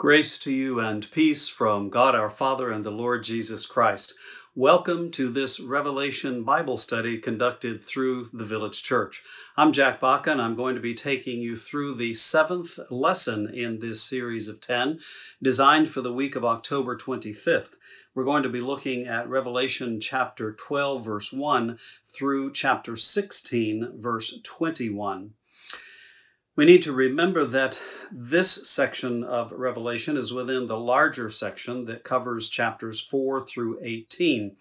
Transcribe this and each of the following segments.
Grace to you and peace from God our Father and the Lord Jesus Christ. Welcome to this Revelation Bible study conducted through the Village Church. I'm Jack Baca, and I'm going to be taking you through the seventh lesson in this series of 10, designed for the week of October 25th. We're going to be looking at Revelation chapter 12, verse 1 through chapter 16, verse 21. We need to remember that this section of Revelation is within the larger section that covers chapters 4 through 18.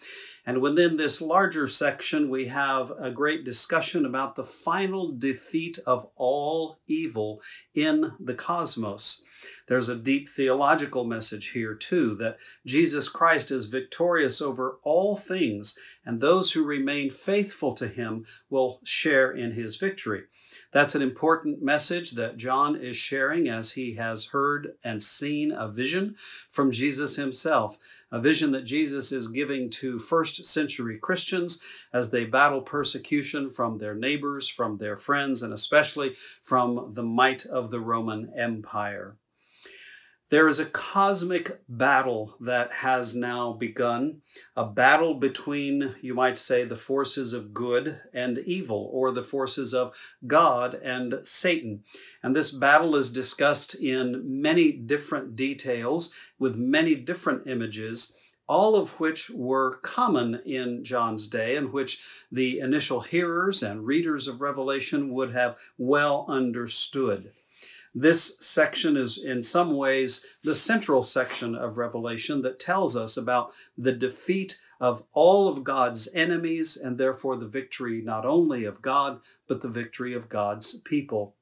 And within this larger section, we have a great discussion about the final defeat of all evil in the cosmos. There's a deep theological message here, too, that Jesus Christ is victorious over all things, and those who remain faithful to him will share in his victory. That's an important message that John is sharing as he has heard and seen a vision from Jesus himself, a vision that Jesus is giving to first century Christians as they battle persecution from their neighbors, from their friends, and especially from the might of the Roman Empire. There is a cosmic battle that has now begun, a battle between, you might say, the forces of good and evil, or the forces of God and Satan. And this battle is discussed in many different details with many different images all of which were common in John's day and which the initial hearers and readers of Revelation would have well understood. This section is, in some ways, the central section of Revelation that tells us about the defeat of all of God's enemies and therefore the victory not only of God, but the victory of God's people.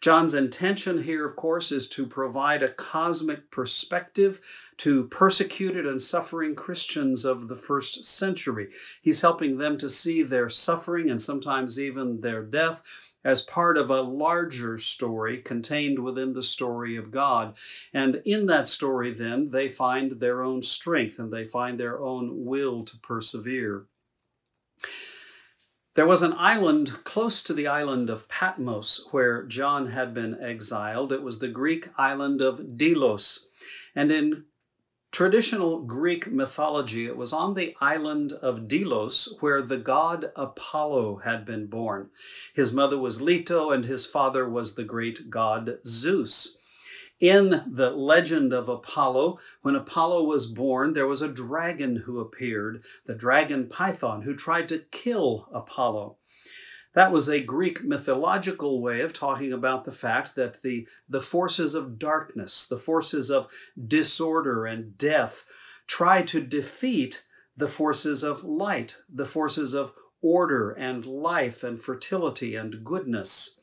John's intention here, of course, is to provide a cosmic perspective to persecuted and suffering Christians of the first century. He's helping them to see their suffering and sometimes even their death as part of a larger story contained within the story of God. And in that story, then, they find their own strength and they find their own will to persevere. There was an island close to the island of Patmos where John had been exiled. It was the Greek island of Delos. And in traditional Greek mythology, it was on the island of Delos where the god Apollo had been born. His mother was Leto, and his father was the great god Zeus. In the legend of Apollo, when Apollo was born, there was a dragon who appeared, the dragon Python, who tried to kill Apollo. That was a Greek mythological way of talking about the fact that the, the forces of darkness, the forces of disorder and death, try to defeat the forces of light, the forces of order and life and fertility and goodness.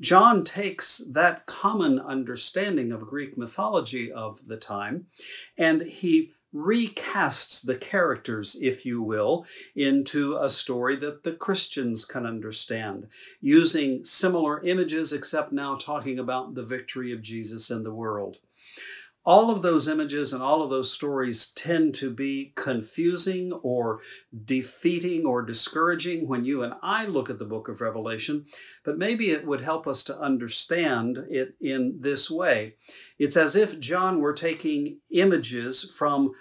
John takes that common understanding of Greek mythology of the time and he recasts the characters, if you will, into a story that the Christians can understand, using similar images, except now talking about the victory of Jesus in the world. All of those images and all of those stories tend to be confusing or defeating or discouraging when you and I look at the book of Revelation, but maybe it would help us to understand it in this way. It's as if John were taking images from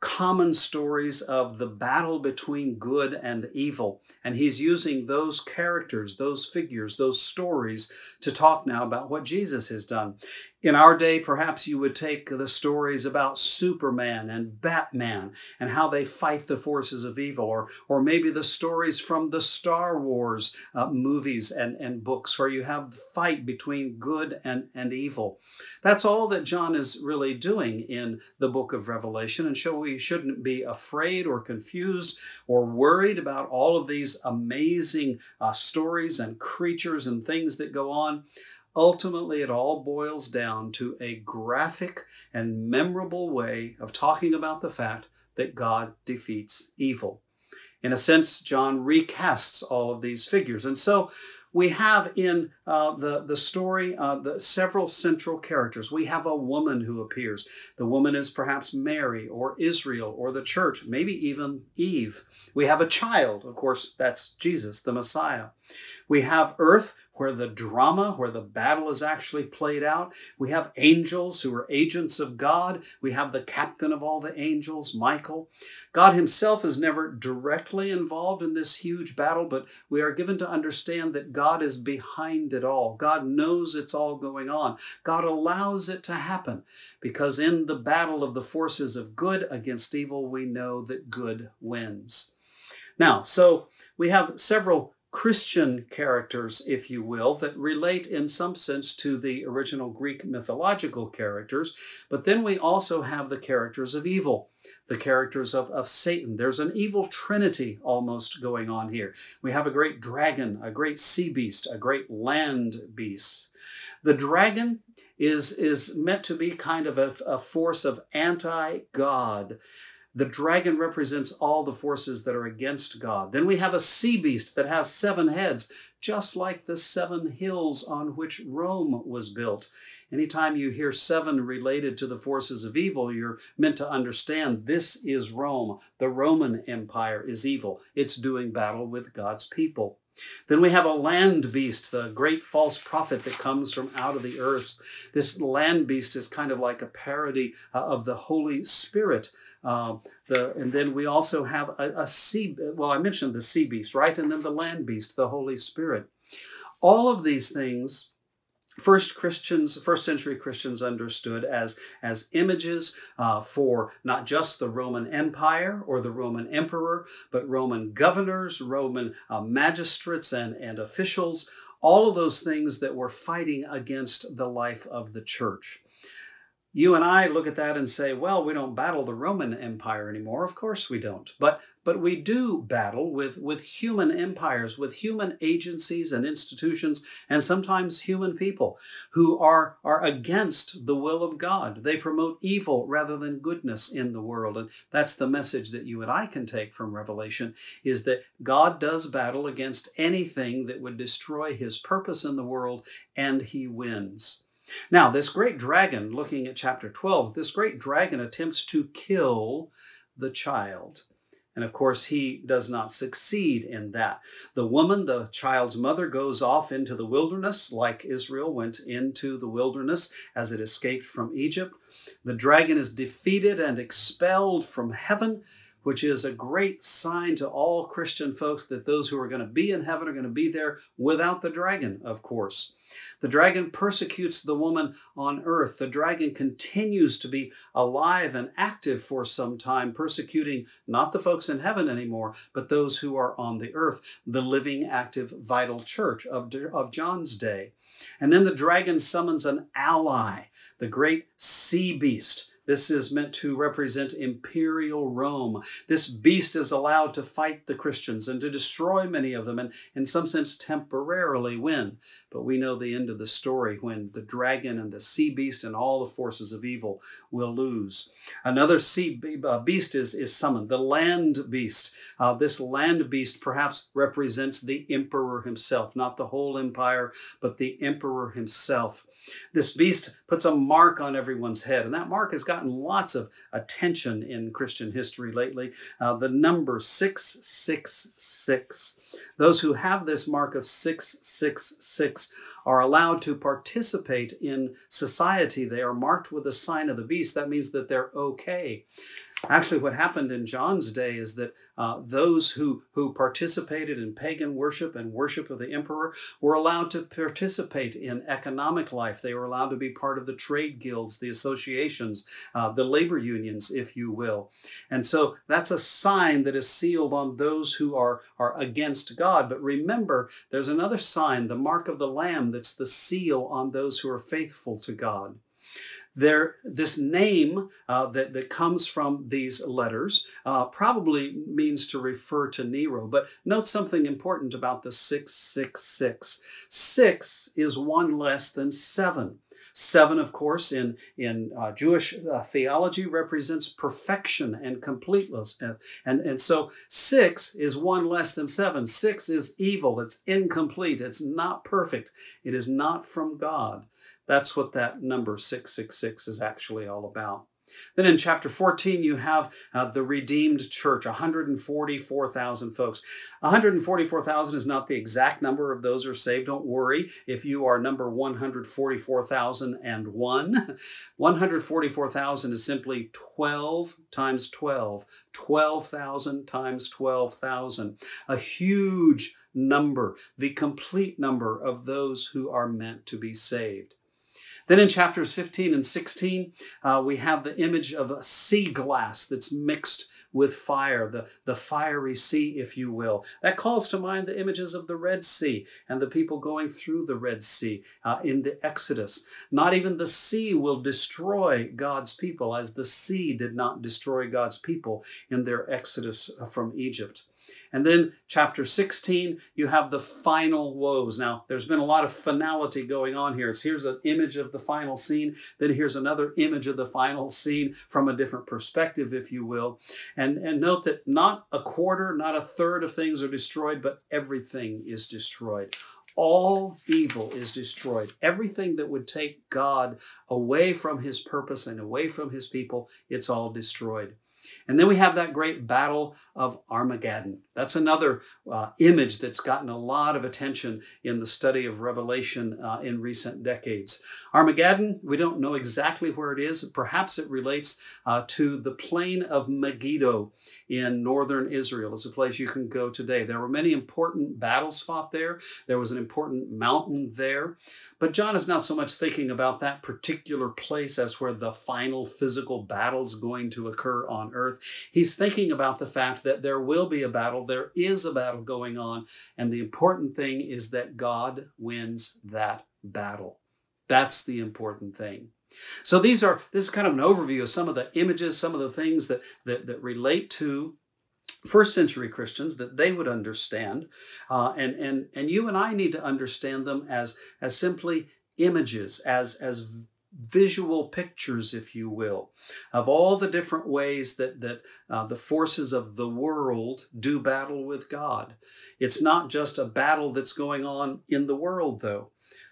common stories of the battle between good and evil. And he's using those characters, those figures, those stories to talk now about what Jesus has done. In our day, perhaps you would take the stories about Superman and Batman and how they fight the forces of evil, or, or maybe the stories from the Star Wars uh, movies and, and books where you have the fight between good and, and evil. That's all that John is really doing in the book of Revelation, and so we shouldn't be afraid or confused or worried about all of these amazing uh, stories and creatures and things that go on. Ultimately, it all boils down to a graphic and memorable way of talking about the fact that God defeats evil. In a sense, John recasts all of these figures. And so we have in uh, the, the story uh, the several central characters. We have a woman who appears. The woman is perhaps Mary or Israel or the church, maybe even Eve. We have a child, of course, that's Jesus, the Messiah. We have earth, where the drama, where the battle is actually played out. We have angels who are agents of God. We have the captain of all the angels, Michael. God himself is never directly involved in this huge battle, but we are given to understand that God is behind it all. God knows it's all going on. God allows it to happen because in the battle of the forces of good against evil, we know that good wins. Now, so we have several Christian characters, if you will, that relate in some sense to the original Greek mythological characters. But then we also have the characters of evil, the characters of, of Satan. There's an evil trinity almost going on here. We have a great dragon, a great sea beast, a great land beast. The dragon is, is meant to be kind of a, a force of anti God. The dragon represents all the forces that are against God. Then we have a sea beast that has seven heads, just like the seven hills on which Rome was built. Anytime you hear seven related to the forces of evil, you're meant to understand this is Rome. The Roman Empire is evil. It's doing battle with God's people. Then we have a land beast, the great false prophet that comes from out of the earth. This land beast is kind of like a parody uh, of the Holy Spirit. Uh, the, and then we also have a, a sea, well, I mentioned the sea beast, right? And then the land beast, the Holy Spirit. All of these things first Christians, first century Christians understood as, as images uh, for not just the Roman Empire or the Roman emperor, but Roman governors, Roman uh, magistrates, and, and officials, all of those things that were fighting against the life of the church. You and I look at that and say, well, we don't battle the Roman Empire anymore. Of course we don't. But but we do battle with, with human empires, with human agencies and institutions, and sometimes human people who are, are against the will of God. They promote evil rather than goodness in the world. And that's the message that you and I can take from Revelation is that God does battle against anything that would destroy his purpose in the world, and he wins. Now, this great dragon, looking at chapter 12, this great dragon attempts to kill the child. And of course, he does not succeed in that. The woman, the child's mother, goes off into the wilderness, like Israel went into the wilderness as it escaped from Egypt. The dragon is defeated and expelled from heaven, which is a great sign to all Christian folks that those who are going to be in heaven are going to be there without the dragon, of course. The dragon persecutes the woman on earth. The dragon continues to be alive and active for some time, persecuting not the folks in heaven anymore, but those who are on the earth, the living, active, vital church of, of John's day. And then the dragon summons an ally, the great sea beast this is meant to represent imperial Rome. This beast is allowed to fight the Christians and to destroy many of them and, in some sense, temporarily win. But we know the end of the story when the dragon and the sea beast and all the forces of evil will lose. Another sea uh, beast is, is summoned, the land beast. Uh, this land beast perhaps represents the emperor himself, not the whole empire, but the emperor himself. This beast puts a mark on everyone's head, and that mark has gotten lots of attention in Christian history lately. Uh, the number 666. Those who have this mark of 666 are allowed to participate in society. They are marked with a sign of the beast. That means that they're okay. Actually, what happened in John's day is that uh, those who, who participated in pagan worship and worship of the emperor were allowed to participate in economic life. They were allowed to be part of the trade guilds, the associations, uh, the labor unions, if you will. And so that's a sign that is sealed on those who are, are against God. But remember, there's another sign, the mark of the Lamb, that's the seal on those who are faithful to God there this name uh, that, that comes from these letters uh, probably means to refer to nero but note something important about the 666 six is one less than seven Seven, of course, in, in uh, Jewish uh, theology represents perfection and completeness. And, and, and so six is one less than seven. Six is evil, it's incomplete, it's not perfect, it is not from God. That's what that number 666 is actually all about. Then in chapter 14, you have uh, the redeemed church, 144,000 folks. 144,000 is not the exact number of those who are saved. Don't worry if you are number 144,001. 144,000 is simply 12 times 12, 12,000 times 12,000. A huge number, the complete number of those who are meant to be saved. Then in chapters 15 and 16, uh, we have the image of a sea glass that's mixed with fire, the, the fiery sea, if you will. That calls to mind the images of the Red Sea and the people going through the Red Sea uh, in the Exodus. Not even the sea will destroy God's people, as the sea did not destroy God's people in their exodus uh, from Egypt. And then chapter 16, you have the final woes. Now, there's been a lot of finality going on here. So here's an image of the final scene, then here's another image of the final scene from a different perspective, if you will. And, and note that not a quarter, not a third of things are destroyed, but everything is destroyed all evil is destroyed. Everything that would take God away from his purpose and away from his people, it's all destroyed. And then we have that great battle of Armageddon. That's another uh, image that's gotten a lot of attention in the study of Revelation uh, in recent decades. Armageddon, we don't know exactly where it is. Perhaps it relates uh, to the plain of Megiddo in northern Israel. It's a place you can go today. There were many important battles fought there. There was an important mountain there. But John is not so much thinking about that particular place as where the final physical battle is going to occur on earth. He's thinking about the fact that there will be a battle, there is a battle going on, and the important thing is that God wins that battle. That's the important thing. So these are this is kind of an overview of some of the images, some of the things that that, that relate to first century Christians that they would understand, uh, and and and you and I need to understand them as as simply images, as as visual pictures, if you will, of all the different ways that, that uh, the forces of the world do battle with God. It's not just a battle that's going on in the world, though.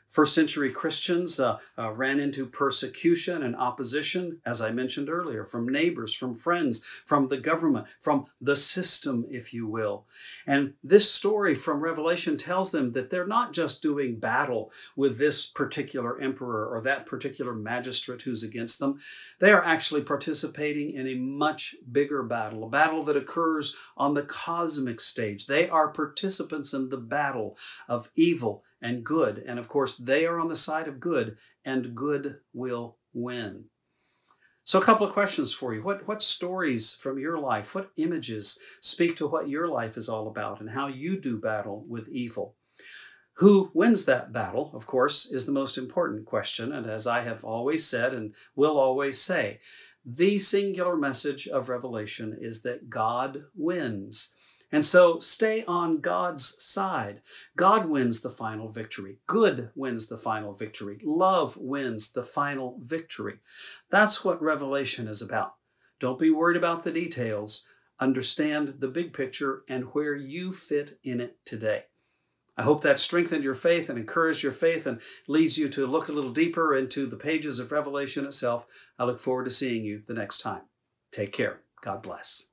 First century Christians uh, uh, ran into persecution and opposition, as I mentioned earlier, from neighbors, from friends, from the government, from the system, if you will. And this story from Revelation tells them that they're not just doing battle with this particular emperor or that particular magistrate who's against them. They are actually participating in a much bigger battle, a battle that occurs on the cosmic stage. They are participants in the battle of evil and good. And of course, they are on the side of good, and good will win. So, a couple of questions for you. What, what stories from your life, what images speak to what your life is all about and how you do battle with evil? Who wins that battle, of course, is the most important question. And as I have always said and will always say, the singular message of Revelation is that God wins. And so stay on God's side. God wins the final victory. Good wins the final victory. Love wins the final victory. That's what Revelation is about. Don't be worried about the details. Understand the big picture and where you fit in it today. I hope that strengthened your faith and encouraged your faith and leads you to look a little deeper into the pages of Revelation itself. I look forward to seeing you the next time. Take care. God bless.